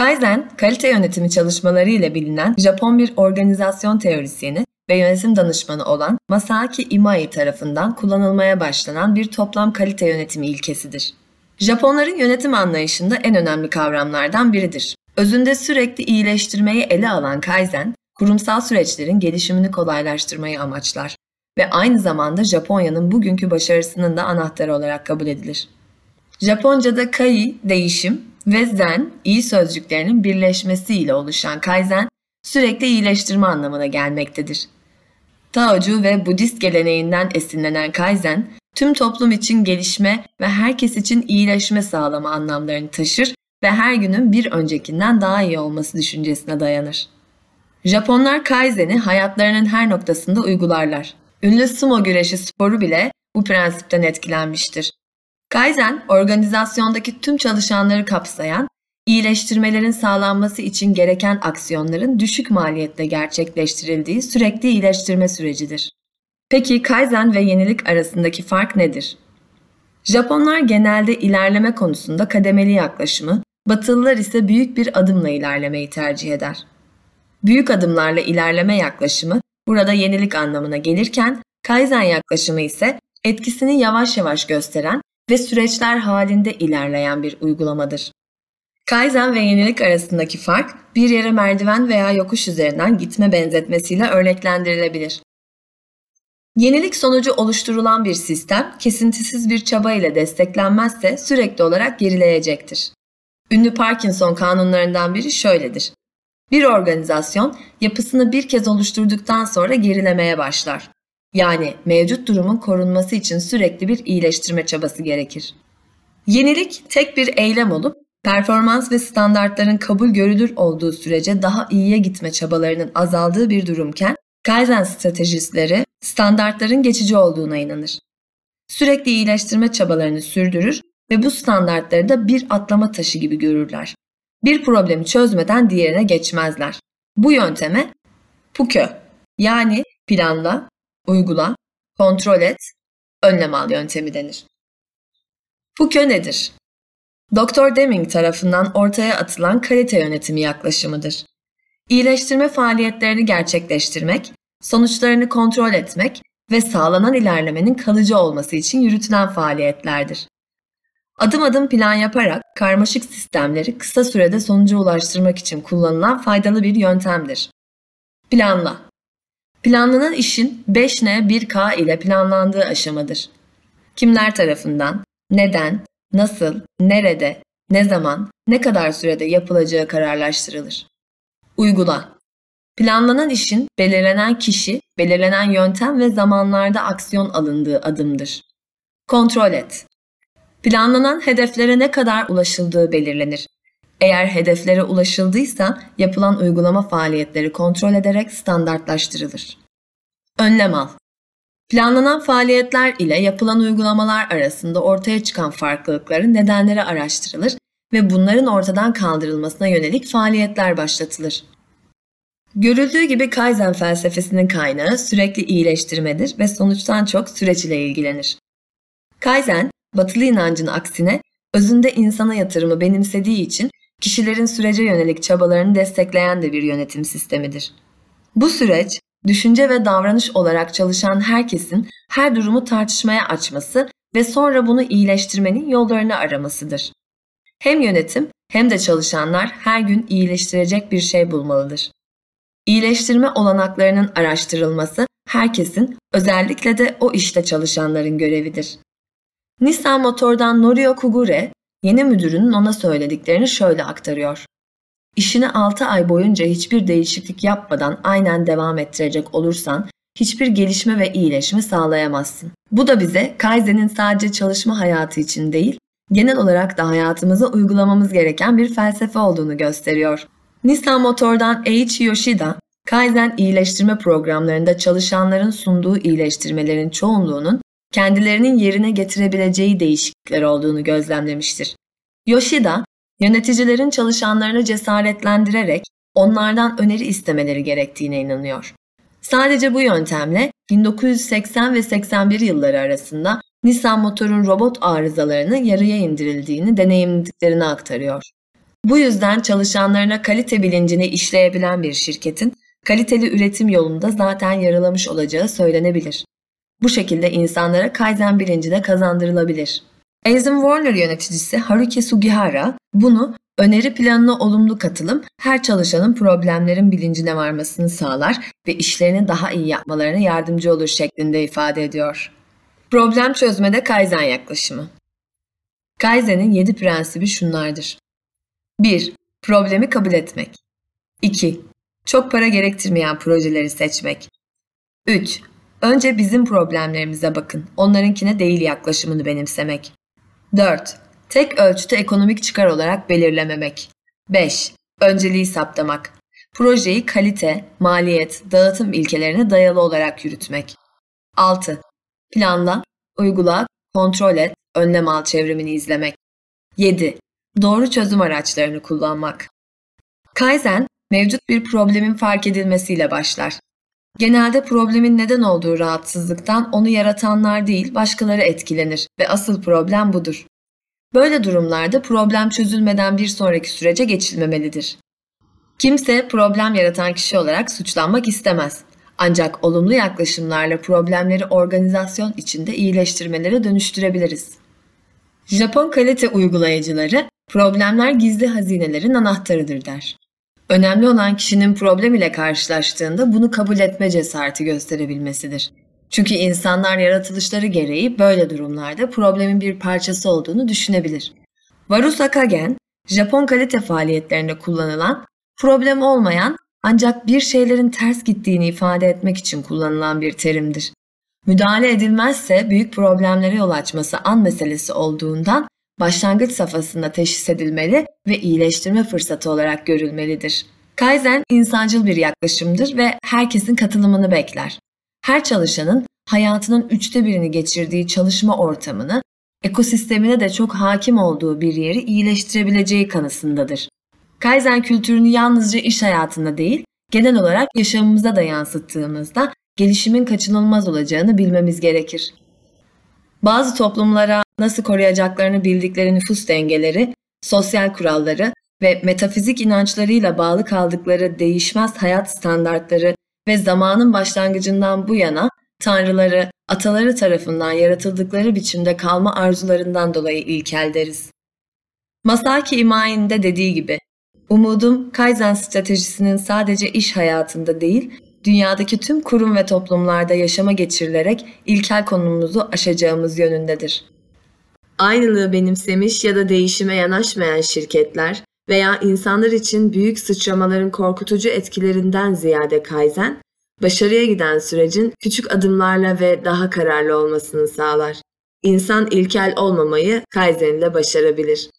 Kaizen, kalite yönetimi çalışmaları ile bilinen Japon bir organizasyon teorisyeni ve yönetim danışmanı olan Masaaki Imai tarafından kullanılmaya başlanan bir toplam kalite yönetimi ilkesidir. Japonların yönetim anlayışında en önemli kavramlardan biridir. Özünde sürekli iyileştirmeyi ele alan Kaizen, kurumsal süreçlerin gelişimini kolaylaştırmayı amaçlar ve aynı zamanda Japonya'nın bugünkü başarısının da anahtarı olarak kabul edilir. Japonca'da kai, değişim ve zen, iyi sözcüklerinin birleşmesiyle oluşan kaizen, sürekli iyileştirme anlamına gelmektedir. Taocu ve Budist geleneğinden esinlenen kaizen, tüm toplum için gelişme ve herkes için iyileşme sağlama anlamlarını taşır ve her günün bir öncekinden daha iyi olması düşüncesine dayanır. Japonlar Kaizen'i hayatlarının her noktasında uygularlar. Ünlü sumo güreşi sporu bile bu prensipten etkilenmiştir. Kaizen, organizasyondaki tüm çalışanları kapsayan, iyileştirmelerin sağlanması için gereken aksiyonların düşük maliyetle gerçekleştirildiği sürekli iyileştirme sürecidir. Peki Kaizen ve yenilik arasındaki fark nedir? Japonlar genelde ilerleme konusunda kademeli yaklaşımı, Batılılar ise büyük bir adımla ilerlemeyi tercih eder. Büyük adımlarla ilerleme yaklaşımı burada yenilik anlamına gelirken Kaizen yaklaşımı ise etkisini yavaş yavaş gösteren ve süreçler halinde ilerleyen bir uygulamadır. Kaizen ve yenilik arasındaki fark bir yere merdiven veya yokuş üzerinden gitme benzetmesiyle örneklendirilebilir. Yenilik sonucu oluşturulan bir sistem kesintisiz bir çaba ile desteklenmezse sürekli olarak gerileyecektir. Ünlü Parkinson kanunlarından biri şöyledir. Bir organizasyon yapısını bir kez oluşturduktan sonra gerilemeye başlar. Yani mevcut durumun korunması için sürekli bir iyileştirme çabası gerekir. Yenilik tek bir eylem olup performans ve standartların kabul görülür olduğu sürece daha iyiye gitme çabalarının azaldığı bir durumken Kaizen stratejistleri standartların geçici olduğuna inanır. Sürekli iyileştirme çabalarını sürdürür ve bu standartları da bir atlama taşı gibi görürler. Bir problemi çözmeden diğerine geçmezler. Bu yönteme PUKÖ yani planla, uygula, kontrol et, önlem al yöntemi denir. PUKÖ nedir? Dr. Deming tarafından ortaya atılan kalite yönetimi yaklaşımıdır. İyileştirme faaliyetlerini gerçekleştirmek, sonuçlarını kontrol etmek ve sağlanan ilerlemenin kalıcı olması için yürütülen faaliyetlerdir. Adım adım plan yaparak karmaşık sistemleri kısa sürede sonuca ulaştırmak için kullanılan faydalı bir yöntemdir. Planla. Planlanan işin 5N 1K ile planlandığı aşamadır. Kimler tarafından, neden, nasıl, nerede, ne zaman, ne kadar sürede yapılacağı kararlaştırılır. Uygula. Planlanan işin belirlenen kişi, belirlenen yöntem ve zamanlarda aksiyon alındığı adımdır. Kontrol et. Planlanan hedeflere ne kadar ulaşıldığı belirlenir. Eğer hedeflere ulaşıldıysa yapılan uygulama faaliyetleri kontrol ederek standartlaştırılır. Önlem al. Planlanan faaliyetler ile yapılan uygulamalar arasında ortaya çıkan farklılıkların nedenleri araştırılır ve bunların ortadan kaldırılmasına yönelik faaliyetler başlatılır. Görüldüğü gibi Kaizen felsefesinin kaynağı sürekli iyileştirmedir ve sonuçtan çok süreç ile ilgilenir. Kaizen, batılı inancın aksine özünde insana yatırımı benimsediği için kişilerin sürece yönelik çabalarını destekleyen de bir yönetim sistemidir. Bu süreç, düşünce ve davranış olarak çalışan herkesin her durumu tartışmaya açması ve sonra bunu iyileştirmenin yollarını aramasıdır. Hem yönetim hem de çalışanlar her gün iyileştirecek bir şey bulmalıdır. İyileştirme olanaklarının araştırılması herkesin, özellikle de o işte çalışanların görevidir. Nissan Motor'dan Norio Kugure, yeni müdürünün ona söylediklerini şöyle aktarıyor. İşini 6 ay boyunca hiçbir değişiklik yapmadan aynen devam ettirecek olursan hiçbir gelişme ve iyileşme sağlayamazsın. Bu da bize Kaizen'in sadece çalışma hayatı için değil, genel olarak da hayatımıza uygulamamız gereken bir felsefe olduğunu gösteriyor. Nissan Motor'dan Eiichi Yoshida, Kaizen iyileştirme programlarında çalışanların sunduğu iyileştirmelerin çoğunluğunun kendilerinin yerine getirebileceği değişiklikler olduğunu gözlemlemiştir. Yoshida, yöneticilerin çalışanlarını cesaretlendirerek onlardan öneri istemeleri gerektiğine inanıyor. Sadece bu yöntemle 1980 ve 81 yılları arasında Nissan Motor'un robot arızalarını yarıya indirildiğini deneyimlediklerini aktarıyor. Bu yüzden çalışanlarına kalite bilincini işleyebilen bir şirketin kaliteli üretim yolunda zaten yaralamış olacağı söylenebilir. Bu şekilde insanlara Kaizen bilinci de kazandırılabilir. Aizen Warner yöneticisi Haruki Sugihara bunu öneri planına olumlu katılım her çalışanın problemlerin bilincine varmasını sağlar ve işlerini daha iyi yapmalarına yardımcı olur şeklinde ifade ediyor. Problem çözmede Kaizen yaklaşımı. Kaizen'in 7 prensibi şunlardır. 1. Problemi kabul etmek. 2. Çok para gerektirmeyen projeleri seçmek. 3. Önce bizim problemlerimize bakın, onlarınkine değil yaklaşımını benimsemek. 4. Tek ölçüde ekonomik çıkar olarak belirlememek. 5. Önceliği saptamak. Projeyi kalite, maliyet, dağıtım ilkelerine dayalı olarak yürütmek. 6. Planla, uygula, kontrol et, önlem al çevrimini izlemek. 7. Doğru çözüm araçlarını kullanmak. Kaizen, mevcut bir problemin fark edilmesiyle başlar. Genelde problemin neden olduğu rahatsızlıktan onu yaratanlar değil başkaları etkilenir ve asıl problem budur. Böyle durumlarda problem çözülmeden bir sonraki sürece geçilmemelidir. Kimse problem yaratan kişi olarak suçlanmak istemez. Ancak olumlu yaklaşımlarla problemleri organizasyon içinde iyileştirmelere dönüştürebiliriz. Japon kalite uygulayıcıları problemler gizli hazinelerin anahtarıdır der. Önemli olan kişinin problem ile karşılaştığında bunu kabul etme cesareti gösterebilmesidir. Çünkü insanlar yaratılışları gereği böyle durumlarda problemin bir parçası olduğunu düşünebilir. Varusa Kagen, Japon kalite faaliyetlerinde kullanılan, problem olmayan ancak bir şeylerin ters gittiğini ifade etmek için kullanılan bir terimdir. Müdahale edilmezse büyük problemlere yol açması an meselesi olduğundan başlangıç safhasında teşhis edilmeli ve iyileştirme fırsatı olarak görülmelidir. Kaizen insancıl bir yaklaşımdır ve herkesin katılımını bekler. Her çalışanın hayatının üçte birini geçirdiği çalışma ortamını, ekosistemine de çok hakim olduğu bir yeri iyileştirebileceği kanısındadır. Kaizen kültürünü yalnızca iş hayatında değil, genel olarak yaşamımıza da yansıttığımızda gelişimin kaçınılmaz olacağını bilmemiz gerekir. Bazı toplumlara nasıl koruyacaklarını bildikleri nüfus dengeleri, sosyal kuralları ve metafizik inançlarıyla bağlı kaldıkları değişmez hayat standartları ve zamanın başlangıcından bu yana tanrıları, ataları tarafından yaratıldıkları biçimde kalma arzularından dolayı ilkel deriz. Masaki Imai'nin de dediği gibi, umudum Kaizen stratejisinin sadece iş hayatında değil, dünyadaki tüm kurum ve toplumlarda yaşama geçirilerek ilkel konumumuzu aşacağımız yönündedir. Aynılığı benimsemiş ya da değişime yanaşmayan şirketler veya insanlar için büyük sıçramaların korkutucu etkilerinden ziyade Kaizen, başarıya giden sürecin küçük adımlarla ve daha kararlı olmasını sağlar. İnsan ilkel olmamayı Kaizen ile başarabilir.